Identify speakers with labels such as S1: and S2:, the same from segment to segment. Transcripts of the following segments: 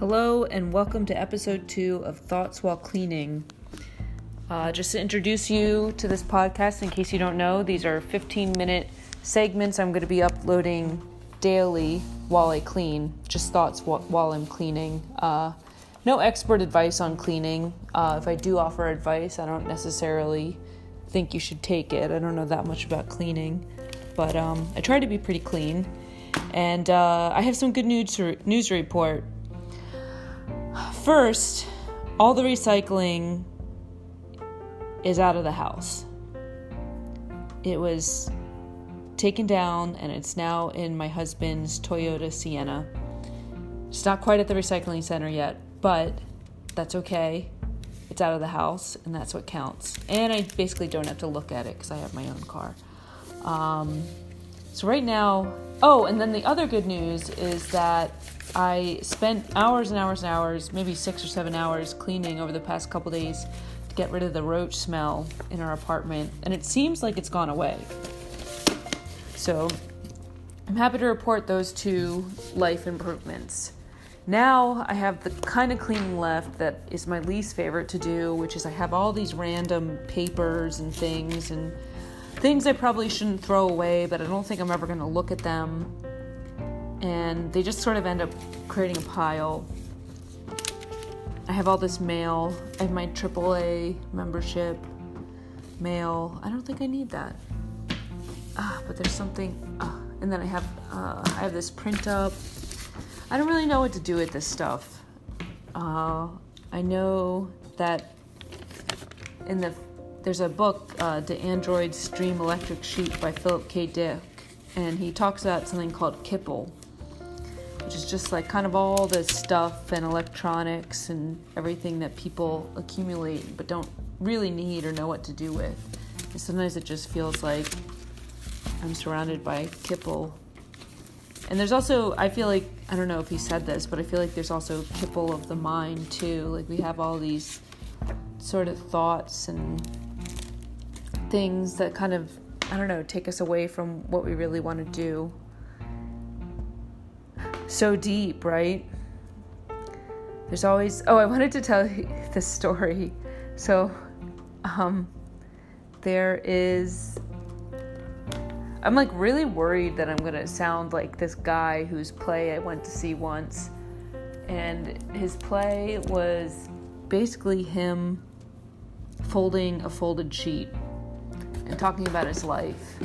S1: Hello, and welcome to episode two of Thoughts While Cleaning. Uh, just to introduce you to this podcast, in case you don't know, these are 15 minute segments I'm going to be uploading daily while I clean, just thoughts while I'm cleaning. Uh, no expert advice on cleaning. Uh, if I do offer advice, I don't necessarily think you should take it. I don't know that much about cleaning, but um, I try to be pretty clean. And uh, I have some good news to, news report. First, all the recycling is out of the house. It was taken down and it's now in my husband's Toyota Sienna. It's not quite at the recycling center yet, but that's okay. It's out of the house and that's what counts. And I basically don't have to look at it because I have my own car. Um, so, right now, oh, and then the other good news is that I spent hours and hours and hours, maybe six or seven hours, cleaning over the past couple days to get rid of the roach smell in our apartment, and it seems like it's gone away. So I'm happy to report those two life improvements. Now I have the kind of cleaning left that is my least favorite to do, which is I have all these random papers and things and things I probably shouldn't throw away, but I don't think I'm ever going to look at them and they just sort of end up creating a pile. I have all this mail. I have my AAA membership mail. I don't think I need that. Ah, but there's something. Ah, and then I have uh, I have this print up. I don't really know what to do with this stuff. Uh, I know that in the there's a book, uh, "The Androids Dream Electric Sheep" by Philip K. Dick, and he talks about something called Kipple which is just like kind of all the stuff and electronics and everything that people accumulate but don't really need or know what to do with. And sometimes it just feels like I'm surrounded by Kipple. And there's also, I feel like, I don't know if he said this, but I feel like there's also Kipple of the mind too. Like we have all these sort of thoughts and things that kind of, I don't know, take us away from what we really want to do so deep, right? There's always oh, I wanted to tell you this story. So um there is I'm like really worried that I'm to sound like this guy whose play I went to see once. And his play was basically him folding a folded sheet and talking about his life.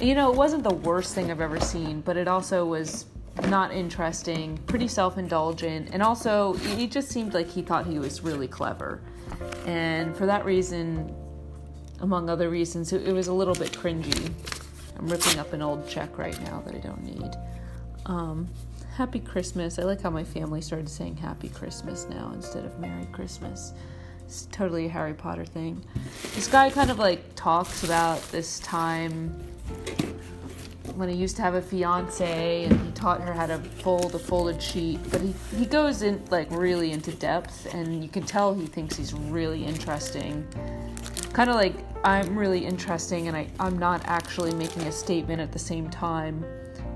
S1: You know, it wasn't the worst thing I've ever seen, but it also was not interesting, pretty self indulgent, and also he just seemed like he thought he was really clever. And for that reason, among other reasons, it was a little bit cringy. I'm ripping up an old check right now that I don't need. Um, Happy Christmas. I like how my family started saying Happy Christmas now instead of Merry Christmas. It's totally a Harry Potter thing. This guy kind of like talks about this time when he used to have a fiance and he taught her how to fold a folded sheet. But he, he goes in like really into depth and you can tell he thinks he's really interesting. Kind of like I'm really interesting and I, I'm not actually making a statement at the same time.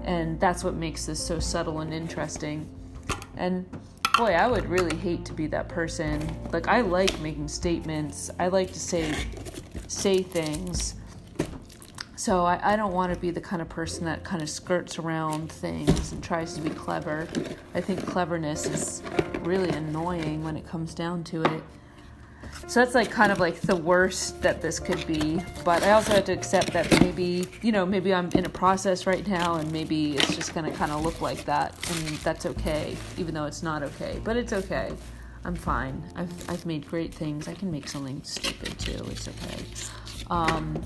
S1: And that's what makes this so subtle and interesting. And boy, I would really hate to be that person. Like I like making statements. I like to say say things so I, I don't want to be the kind of person that kind of skirts around things and tries to be clever. I think cleverness is really annoying when it comes down to it. So that's like kind of like the worst that this could be. But I also have to accept that maybe, you know, maybe I'm in a process right now and maybe it's just going to kind of look like that. And that's okay, even though it's not okay. But it's okay. I'm fine. I've, I've made great things. I can make something stupid too. It's okay. Um,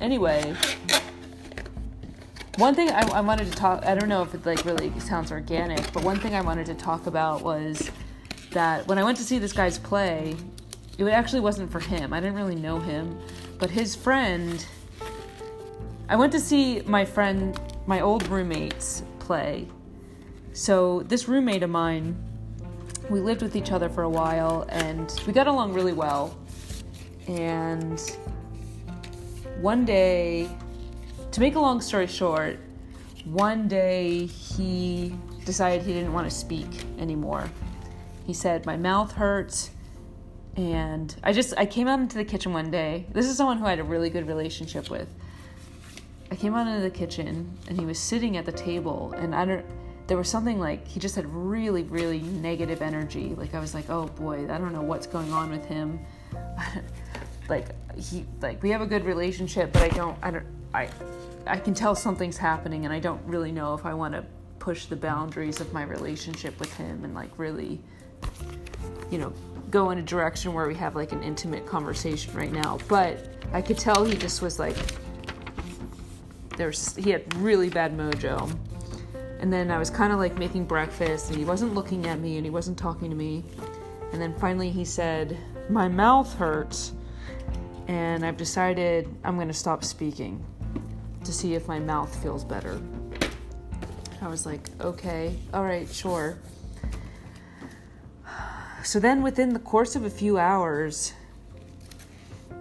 S1: Anyway, one thing I, I, wanted to talk i don't know if it like really sounds organic but one thing i wanted to talk about was that when i went to see this guy's play it actually wasn't for him. I didn't really know him but his friend i went to see my friend my old roommate's play. So this roommate of mine we lived with each other for a while and we got along really well. And one day, to make a long story short, one day he decided he didn't want to speak anymore. He said, My mouth hurts. And I just, I came out into the kitchen one day. This is someone who I had a really good relationship with. I came out into the kitchen and he was sitting at the table and I don't, there was something like he just had really really negative energy like i was like oh boy i don't know what's going on with him like he like we have a good relationship but i don't i don't i i can tell something's happening and i don't really know if i want to push the boundaries of my relationship with him and like really you know go in a direction where we have like an intimate conversation right now. But i could tell he just was like there's he had really bad mojo. And then I was kind of like making breakfast, and he wasn't looking at me and he wasn't talking to me. And then finally he said, My mouth hurts, and I've decided I'm going to stop speaking to see if my mouth feels better. I was like, Okay, all right, sure. So then within the course of a few hours,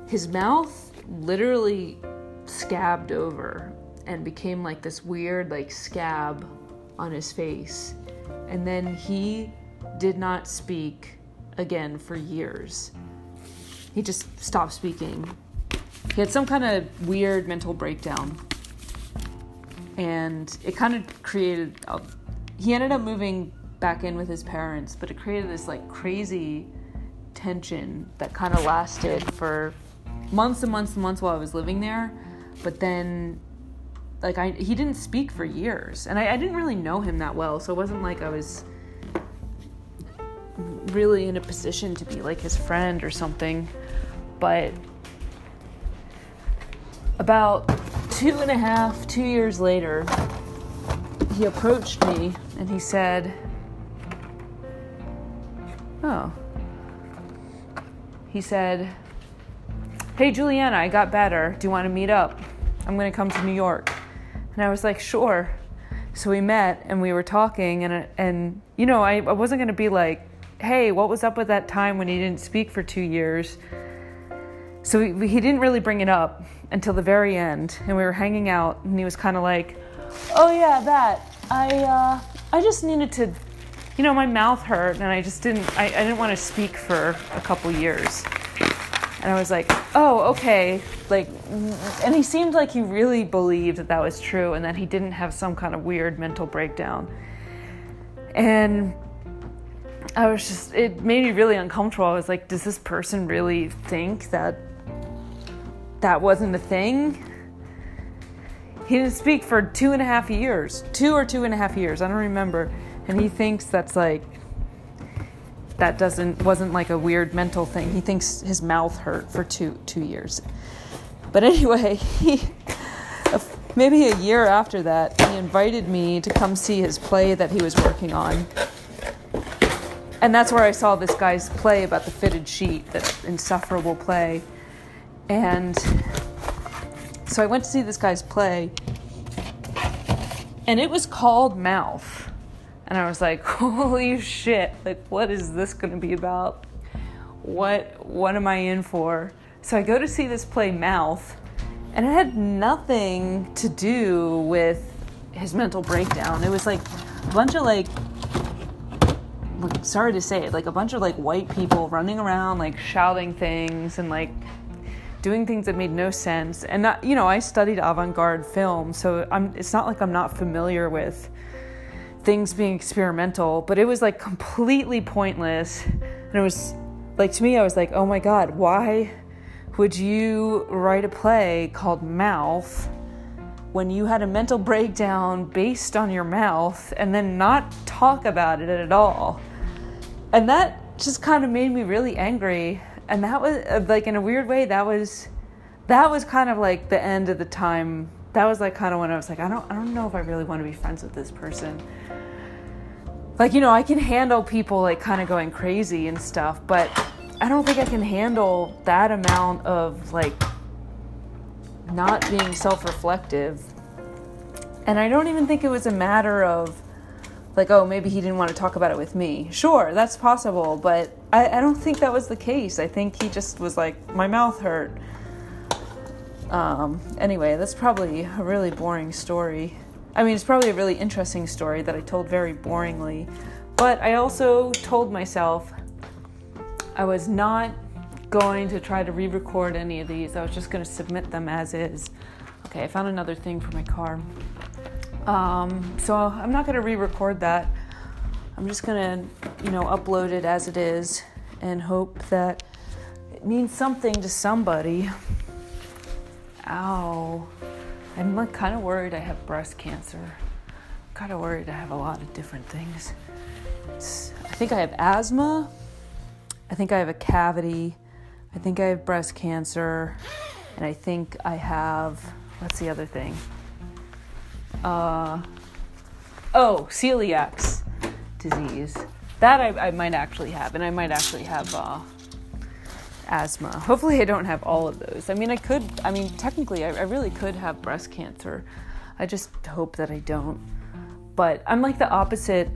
S1: his mouth literally scabbed over and became like this weird like scab on his face. And then he did not speak again for years. He just stopped speaking. He had some kind of weird mental breakdown. And it kind of created. A, he ended up moving back in with his parents, but it created this like crazy tension that kind of lasted for months and months and months while I was living there. But then like I he didn't speak for years, and I, I didn't really know him that well, so it wasn't like I was really in a position to be like his friend or something. But about two and a half, two years later, he approached me and he said, Oh. He said, Hey, Juliana, I got better. Do you want to meet up? I'm going to come to New York. And I was like, sure. So we met and we were talking, and and you know, I, I wasn't gonna be like, hey, what was up with that time when he didn't speak for two years? So he, didn't really bring it up until the very end, and we were hanging out, and he was kind of like, oh yeah, that. I uh, I just needed to, you know, my mouth hurt, and I just didn't I, I didn't want to speak for a couple years. And I was like, oh, okay. Like, and he seemed like he really believed that that was true and that he didn't have some kind of weird mental breakdown. And I was just, it made me really uncomfortable. I was like, does this person really think that that wasn't a thing? He didn't speak for two and a half years, two or two and a half years, I don't remember. And he thinks that's like that doesn't wasn't like a weird mental thing. He thinks his mouth hurt for two two years. But anyway, he maybe a year after that, he invited me to come see his play that he was working on. And that's where I saw this guy's play about the fitted sheet, that insufferable play. And so I went to see this guy's play, and it was called Mouth. And I was like, holy shit, like, what is this to be about? What, what am I in for? So I go to see this play, Mouth, and it had nothing to do with his mental breakdown. It was like a bunch of like, like sorry to say it, like a bunch of like white people running around, like shouting things and like doing things that made no sense. And you know, I studied avant-garde film, so I'm. It's not like I'm not familiar with things being experimental, but it was like completely pointless. And it was like to me, I was like, oh my God, why would you write a play called Mouth when you had a mental breakdown based on your mouth and then not talk about it at all? And that just kind of made me really angry. And that was uh, like in a weird way, that was that was kind of like the end of the time that was like kind of when I was like, I don't, I don't know if I really want to be friends with this person. Like, you know, I can handle people like kind of going crazy and stuff, but I don't think I can handle that amount of like not being self reflective. And I don't even think it was a matter of like, oh, maybe he didn't want to talk about it with me. Sure, that's possible, but I, I don't think that was the case. I think he just was like, my mouth hurt um, anyway, that's probably a really boring story. I mean, it's probably a really interesting story that I told very boringly, but I also told myself I was not going to try to re record any of these. I was just going to submit them as is. Okay, I found another thing for my car. Um, so I'm not going to re record that. I'm just going to, you know, upload it as it is and hope that it means something to somebody. Ow. I'm like kind of worried I have breast cancer. Kind of worried I have a lot of different things. It's, I think I have asthma. I think I have a cavity. I think I have breast cancer. And I think I have, what's the other thing? Uh, oh, celiac disease. That I, I might actually have. And I might actually have uh, asthma. Hopefully, I don't have all of those. I mean, I could, I mean, technically, I, I really could have breast cancer. I just hope that I don't. But I'm like the opposite.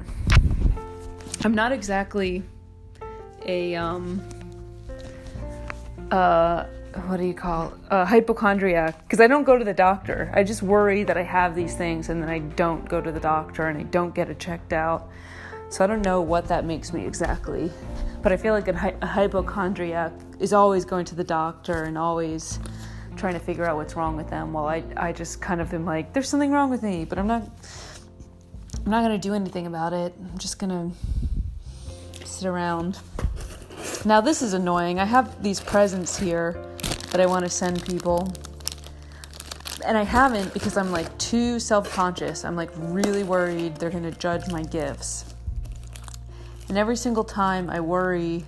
S1: I'm not exactly a, um, uh, what do you call uh, a hypochondriac because i don't go to the doctor i just worry that i have these things and then i don't go to the doctor and i don't get it checked out so i don't know what that makes me exactly but I feel like a, a hypochondriac is always going to the doctor and always trying to figure out what's wrong with them. While I, I just kind of am like, there's something wrong with me, but I'm not, I'm not gonna do anything about it. I'm just gonna sit around. Now this is annoying. I have these presents here that I want to send people. And I haven't because I'm like too self conscious. I'm like really worried they're gonna judge my gifts. And every single time I worry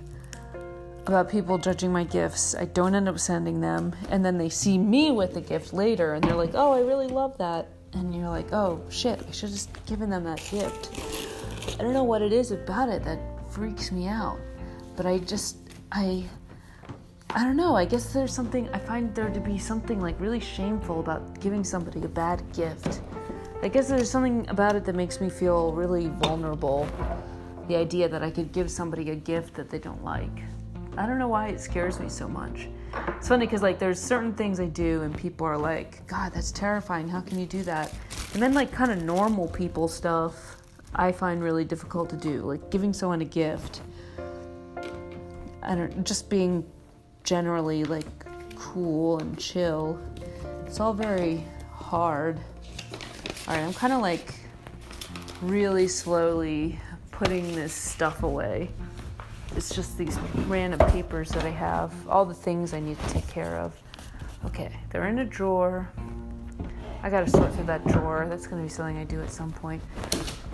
S1: about people judging my gifts, I don't end up sending them. And then they see me with the gift later and they're like, oh, I really love that. And you're like, oh, shit, I should have just given them that gift. I don't know what it is about it that freaks me out. But I just, I. I don't know. I guess there's something, I find there to be something like really shameful about giving somebody a bad gift. I guess there's something about it that makes me feel really vulnerable the idea that I could give somebody a gift that they don't like. I don't know why it scares me so much. It's funny because like there's certain things I do and people are like, God, that's terrifying. How can you do that? And then like kind of normal people stuff I find really difficult to do, like giving someone a gift. I don't just being generally like cool and chill. It's all very hard. All right, I'm kind of like really slowly putting this stuff away. It's just these random papers that I have, all the things I need to take care of. Okay, they're in a drawer. I gotta sort through that drawer. That's gonna be something I do at some point.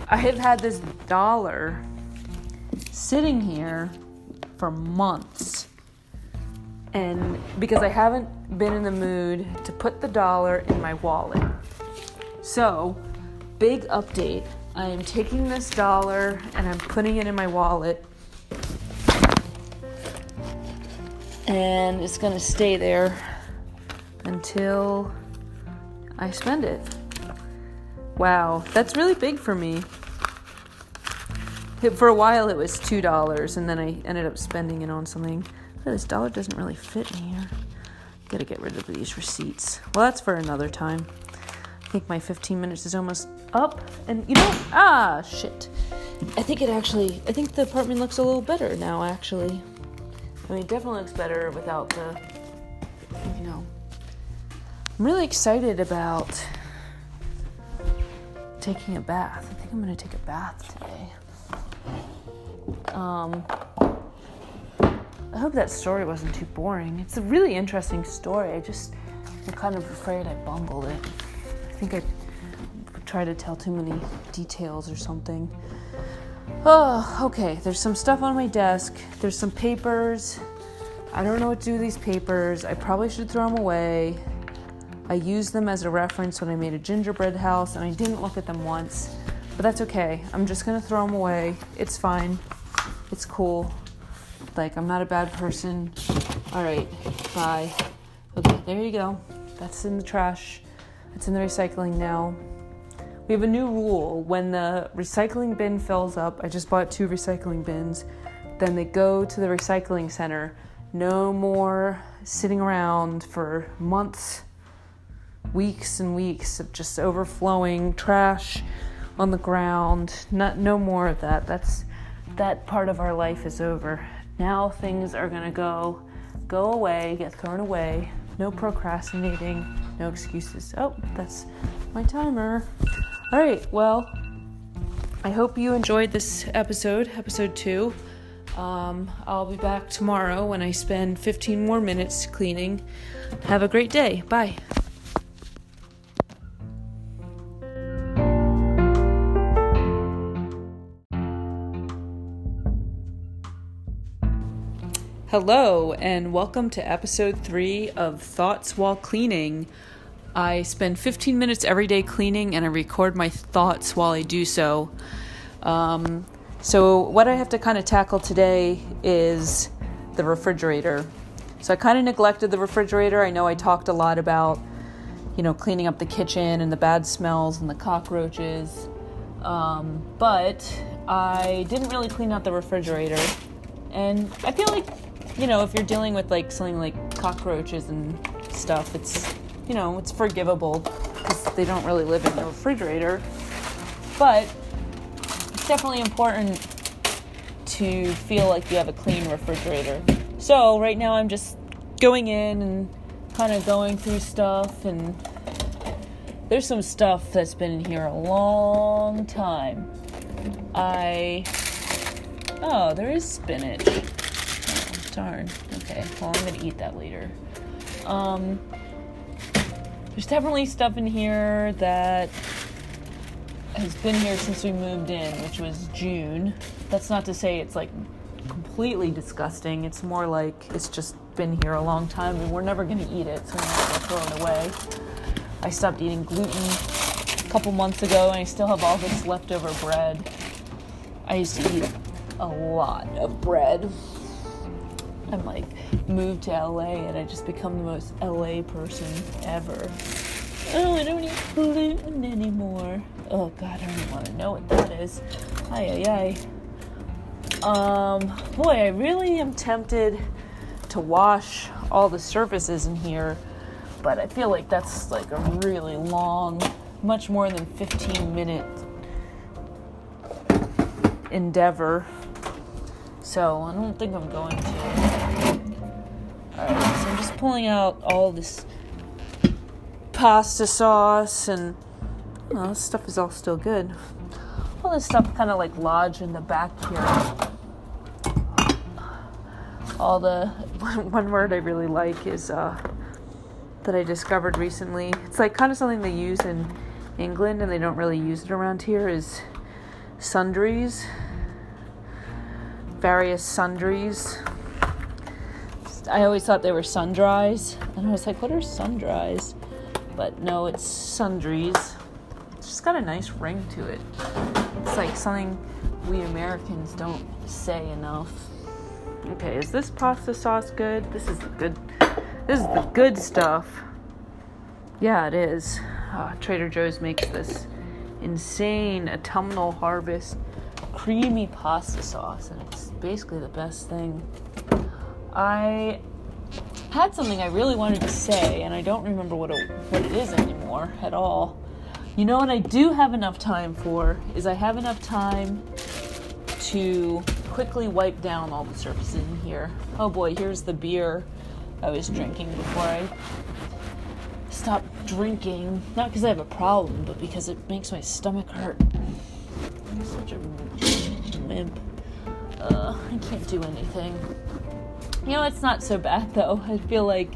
S1: I have had this dollar sitting here for months. And because I haven't been in the mood to put the dollar in my wallet. So, big update I am taking this dollar and I'm putting it in my wallet. And it's going to stay there until I spend it. Wow, that's really big for me. For a while it was $2 and then I ended up spending it on something. This dollar doesn't really fit in here. Gotta get rid of these receipts. Well, that's for another time. I think my 15 minutes is almost up, and you know, ah, shit. I think it actually, I think the apartment looks a little better now, actually. I mean, it definitely looks better without the, you know. I'm really excited about taking a bath. I think I'm gonna take a bath today. Um, I hope that story wasn't too boring. It's a really interesting story. I just, I'm kind of afraid I bungled it. I think I try to tell too many details or something. Oh, okay. There's some stuff on my desk. There's some papers. I don't know what to do with these papers. I probably should throw them away. I used them as a reference when I made a gingerbread house and I didn't look at them once. But that's okay. I'm just gonna throw them away. It's fine. It's cool. Like, I'm not a bad person. Alright, bye. Okay, there you go. That's in the trash. It's in the recycling now. We have a new rule when the recycling bin fills up. I just bought two recycling bins. Then they go to the recycling center. No more sitting around for months weeks and weeks of just overflowing trash on the ground. Not no more of that. That's that part of our life is over. Now things are going to go go away, get thrown away. No procrastinating, no excuses. Oh, that's my timer. All right. Well, I hope you enjoyed this episode, episode 2. Um, I'll be back tomorrow when I spend 15 more minutes cleaning. Have a great day. Bye. Hello, and welcome to episode three of Thoughts While Cleaning. I spend 15 minutes every day cleaning and I record my thoughts while I do so. Um, so, what I have to kind of tackle today is the refrigerator. So, I kind of neglected the refrigerator. I know I talked a lot about, you know, cleaning up the kitchen and the bad smells and the cockroaches. Um, but I didn't really clean out the refrigerator. And I feel like you know, if you're dealing with like something like cockroaches and stuff, it's, you know, it's forgivable because they don't really live in the refrigerator. But it's definitely important to feel like you have a clean refrigerator. So right now I'm just going in and kind of going through stuff and there's some stuff that's been in here a long time. I Oh, there is spinach. Darn. Okay. Well, I'm gonna eat that later. Um, there's definitely stuff in here that has been here since we moved in, which was June. That's not to say it's like completely disgusting. It's more like it's just been here a long time and we're never gonna eat it, so we're not gonna throw it away. I stopped eating gluten a couple months ago and I still have all this leftover bread. I used to eat a lot of bread. I'm like moved to LA and I just become the most LA person ever. Oh, I don't eat gluten anymore. Oh God, I don't even want to know what that is. Ay ay ay. Um, boy, I really am tempted to wash all the surfaces in here, but I feel like that's like a really long, much more than 15 minute endeavor. So I don't think I'm going to. Alright, so I'm just pulling out all this pasta sauce and well, this stuff is all still good. All this stuff kind of like lodged in the back here. All the one word I really like is uh, that I discovered recently. It's like kind of something they use in England and they don't really use it around here. Is sundries, various sundries I always thought they were sundries, and I was like, what are sundries? But no, it's sundries. It's just got a nice ring to it. It's like something we Americans don't say enough. Okay, is this pasta sauce good? This is the good. This is the good stuff. Yeah, it is. Oh, Trader Joe's makes this insane autumnal harvest creamy pasta sauce, and it's basically the best thing I had something I really wanted to say, and I don't remember what it, what it is anymore at all. You know what I do have enough time for is I have enough time to quickly wipe down all the surfaces in here. Oh boy, here's the beer I was drinking before I stopped drinking. Not because I have a problem, but because it makes my stomach hurt. I'm such a wimp. Uh, I can't do anything. You know, it's not so bad though. I feel like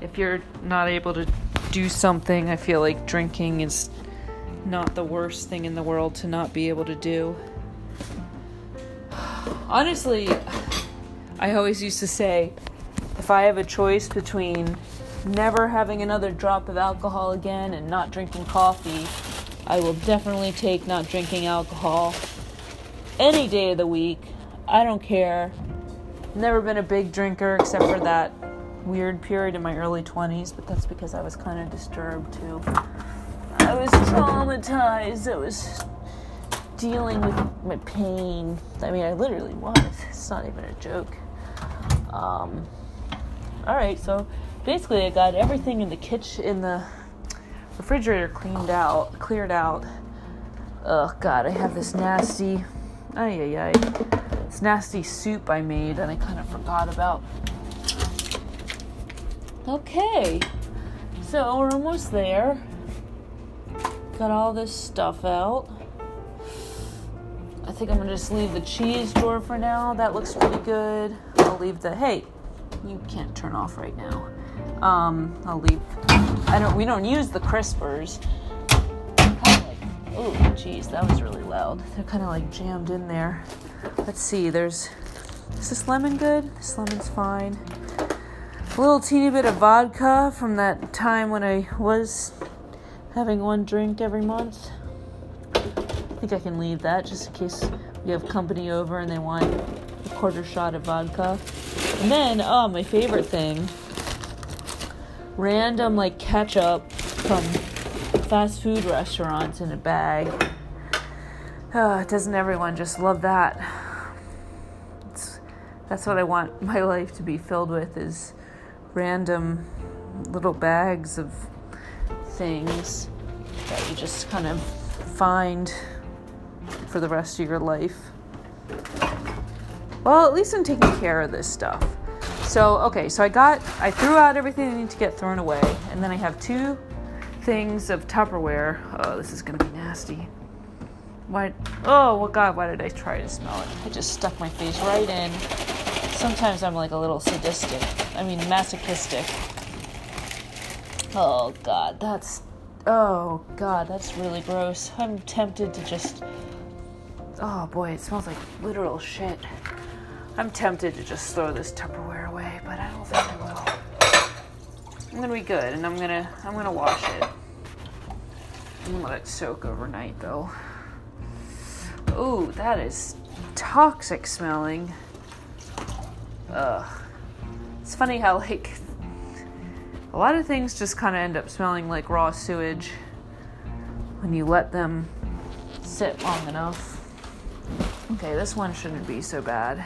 S1: if you're not able to do something, I feel like drinking is not the worst thing in the world to not be able to do. Honestly, I always used to say if I have a choice between never having another drop of alcohol again and not drinking coffee, I will definitely take not drinking alcohol any day of the week. I don't care Never been a big drinker except for that weird period in my early 20s, but that's because I was kind of disturbed too. I was traumatized. I was dealing with my pain. I mean, I literally was. It's not even a joke. Um, all right, so basically, I got everything in the kitchen, in the refrigerator cleaned out, cleared out. Oh god, I have this nasty, ay ay ay, nasty soup I made and I kind of forgot about. Okay, so we're almost there. Got all this stuff out. I think I'm gonna just leave the cheese drawer for now. That looks pretty good. I'll leave the hey, you can't turn off right now. Um, I'll leave. I don't. We don't use the crispers. Oh, jeez, that was really loud. They're kind of like jammed in there. Let's see. There's. Is this lemon good? This lemon's fine. A little teeny bit of vodka from that time when I was having one drink every month. I think I can leave that just in case we have company over and they want a quarter shot of vodka. And then, oh, my favorite thing random like ketchup from fast food restaurants in a bag. Uh, doesn't everyone just love that? It's, that's what I want my life to be filled with is random little bags of things that you just kind of find for the rest of your life. Well, at least I'm taking care of this stuff. So, okay, so I got, I threw out everything I need to get thrown away, and then I have two things of Tupperware. Oh, this is gonna be nasty. Why, oh, well, God, why did I try to smell it? I just stuck my face right in. Sometimes I'm like a little sadistic, I mean, masochistic. Oh, God, that's, oh, God, that's really gross. I'm tempted to just, oh boy, it smells like literal shit. I'm tempted to just throw this Tupperware away, but I don't think I will. I'm gonna be good, and I'm gonna I'm gonna wash it. I'm gonna let it soak overnight, though. Ooh, that is toxic smelling. Ugh. It's funny how like a lot of things just kind of end up smelling like raw sewage when you let them sit long enough. Okay, this one shouldn't be so bad.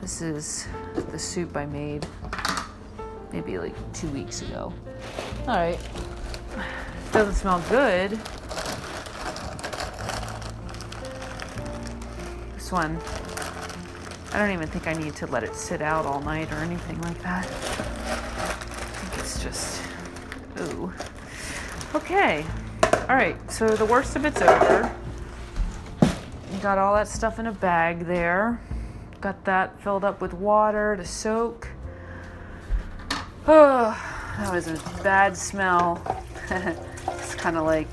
S1: This is the soup I made maybe like two weeks ago. All right. Doesn't smell good. This one, I don't even think I need to let it sit out all night or anything like that. I think it's just, ooh. Okay. All right, so the worst of it's over. Got all that stuff in a bag there. Got that filled up with water to soak. Oh, that was a bad smell. it's kind of like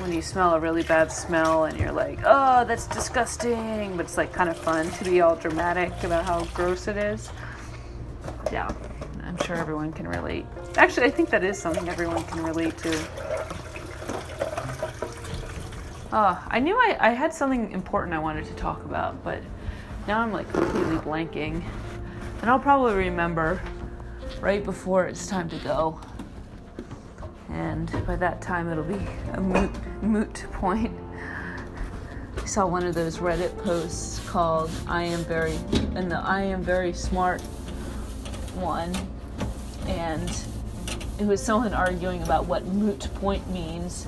S1: when you smell a really bad smell and you're like, oh, that's disgusting. But it's like kind of fun to be all dramatic about how gross it is. Yeah, I'm sure everyone can relate. Actually, I think that is something everyone can relate to. Oh, I knew I, I had something important I wanted to talk about, but now I'm like completely blanking. And I'll probably remember right before it's time to go. And by that time, it'll be a moot, moot point. I saw one of those Reddit posts called I am very, and the I am very smart one. And it was someone arguing about what moot point means.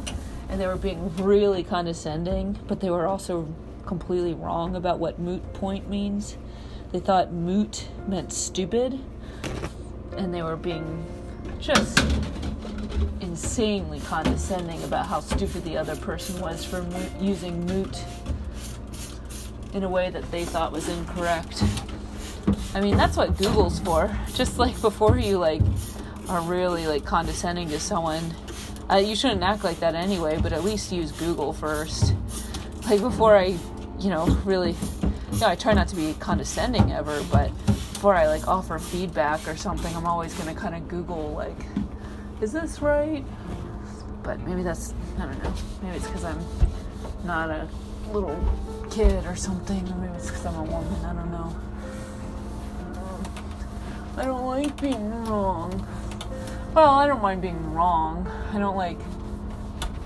S1: And they were being really condescending, but they were also completely wrong about what moot point means. They thought moot meant stupid, and they were being just insanely condescending about how stupid the other person was for mo- using moot in a way that they thought was incorrect. I mean, that's what Google's for. Just like before you like are really like condescending to someone, uh, you shouldn't act like that anyway. But at least use Google first. Like before I you know, really, know, I try not to be condescending ever, but before I like offer feedback or something, I'm always gonna kind of Google like, is this right? But maybe that's I don't know. Maybe it's because I'm not a little kid or something, or maybe it's because I'm a woman. I don't know. I don't like being wrong. Well, I don't mind being wrong. I don't like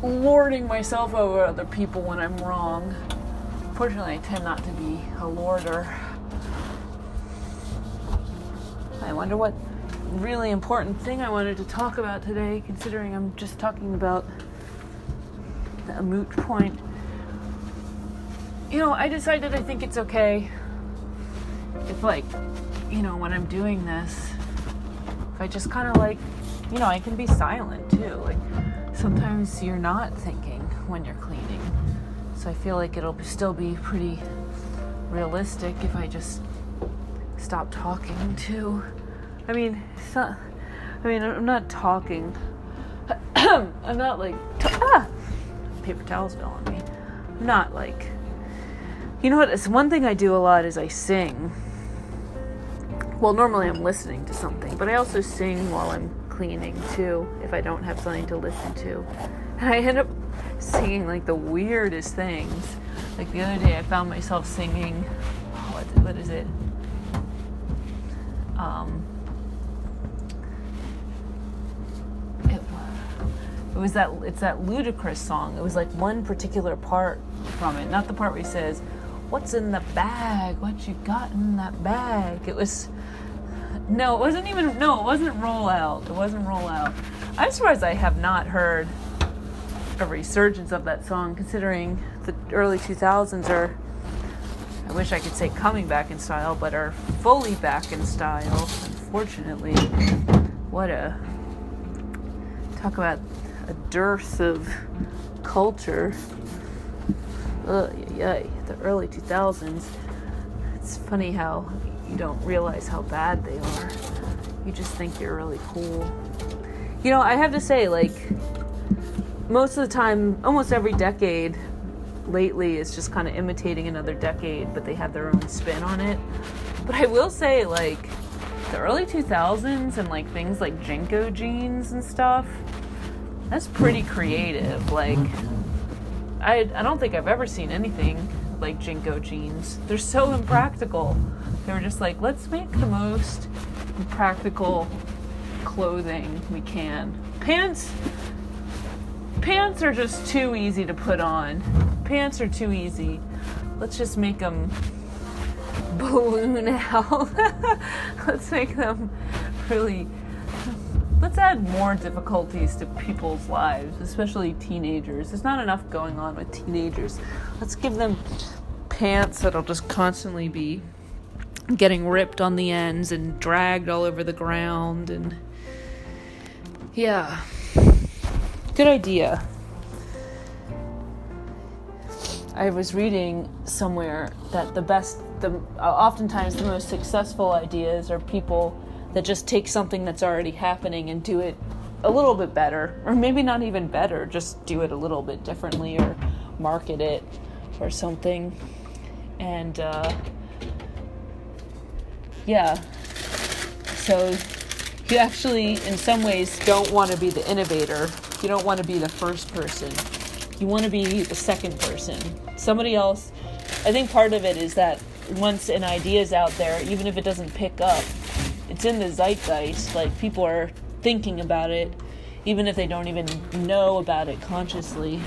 S1: lording myself over other people when I'm wrong. Fortunately, I tend not to be a lorder. I wonder what really important thing I wanted to talk about today, considering I'm just talking about a moot point. You know, I decided I think it's okay if, like, you know, when I'm doing this, if I just kind of like, you know, I can be silent too. Like, sometimes you're not thinking when you're cleaning. So I feel like it'll still be pretty realistic if I just stop talking to. I mean, not, I mean, I'm not talking. I'm not like, t- ah, paper towels fell on me. I'm not like, you know what? It's one thing I do a lot is I sing. Well, normally I'm listening to something, but I also sing while I'm cleaning too, if I don't have something to listen to. And I end up singing like the weirdest things. Like the other day, I found myself singing, what is it? Um, it, it was that it's that Ludacris song. It was like one particular part from it, not the part where he says, "What's in the bag? What you got in that bag?" It was no, it wasn't even no, it wasn't roll out. It wasn't roll out. I'm surprised I have not heard a resurgence of that song, considering the early 2000s are. I wish I could say coming back in style, but are fully back in style. Unfortunately, what a talk about a dearth of culture. Ugh, yeah, the early 2000s. It's funny how you don't realize how bad they are. You just think you're really cool. You know, I have to say, like, most of the time, almost every decade lately is just kind of imitating another decade, but they have their own spin on it. But I will say, like, the early 2000s and like things like JNCO jeans and stuff, that's pretty creative. Like, I, I don't think I've ever seen anything like JNCO jeans. They're so impractical. They were just like, let's make the most practical clothing we can. Pants pants are just too easy to put on. Pants are too easy. Let's just make them balloon out. let's make them really let's add more difficulties to people's lives, especially teenagers. There's not enough going on with teenagers. Let's give them pants that'll just constantly be getting ripped on the ends and dragged all over the ground and yeah. Good idea. I was reading somewhere that the best the oftentimes the most successful ideas are people that just take something that's already happening and do it a little bit better, or maybe not even better, just do it a little bit differently or market it or something. And uh, yeah, so you actually, in some ways, don't want to be the innovator. You don't want to be the first person. You want to be the second person. Somebody else. I think part of it is that once an idea is out there, even if it doesn't pick up, it's in the zeitgeist. Like people are thinking about it, even if they don't even know about it consciously.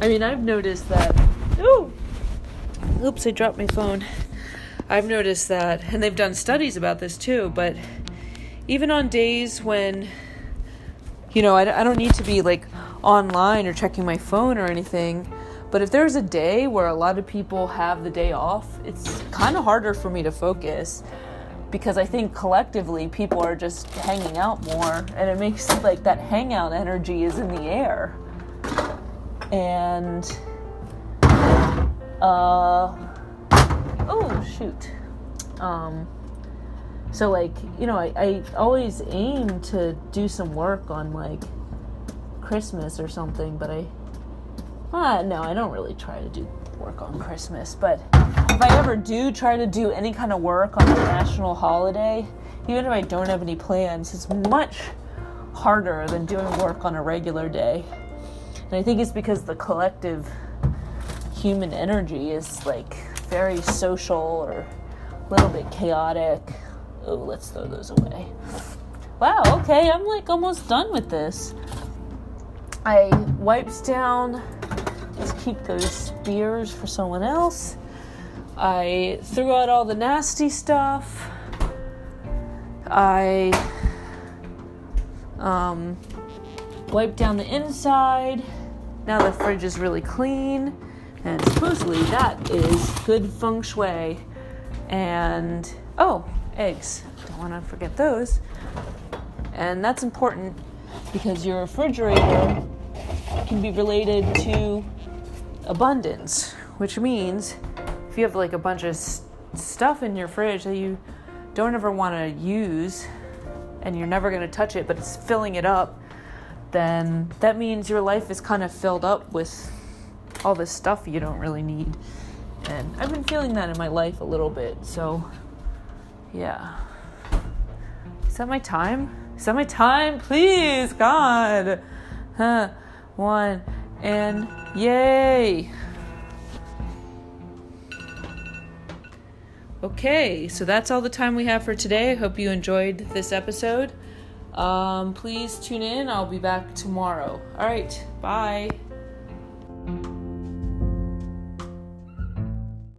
S1: I mean, I've noticed that. Ooh, oops! I dropped my phone. I've noticed that, and they've done studies about this too. But even on days when, you know, I, I don't need to be like online or checking my phone or anything. But if there's a day where a lot of people have the day off, it's kind of harder for me to focus because I think collectively people are just hanging out more and it makes like that hangout energy is in the air. And uh oh shoot. Um so like, you know, I, I always aim to do some work on like Christmas or something, but I uh, no, I don't really try to do work on Christmas, but if I ever do try to do any kind of work on a national holiday, even if I don't have any plans, it's much harder than doing work on a regular day. And I think it's because the collective human energy is like very social or a little bit chaotic. Oh, let's throw those away. Wow, okay, I'm like almost done with this. I wipes down Let's keep those spears for someone else. I threw out all the nasty stuff. I Um, wipe down the inside. Now the fridge is really clean, and supposedly that is good feng shui. And oh, eggs. Don't want to forget those. And that's important because your refrigerator can be related to abundance, which means if you have like a bunch of stuff in your fridge that you don't ever want to use and you're never going to touch it, but it's filling it up, then that means your life is kind of filled up with all this stuff you don't really need. And I've been feeling that in my life a little bit, so yeah. Is that my time? Is that my time? Please, God. Huh. One. And yay. Okay, so that's all the time we have for today. I hope you enjoyed this episode. Um, please tune in. I'll be back tomorrow. All right, bye.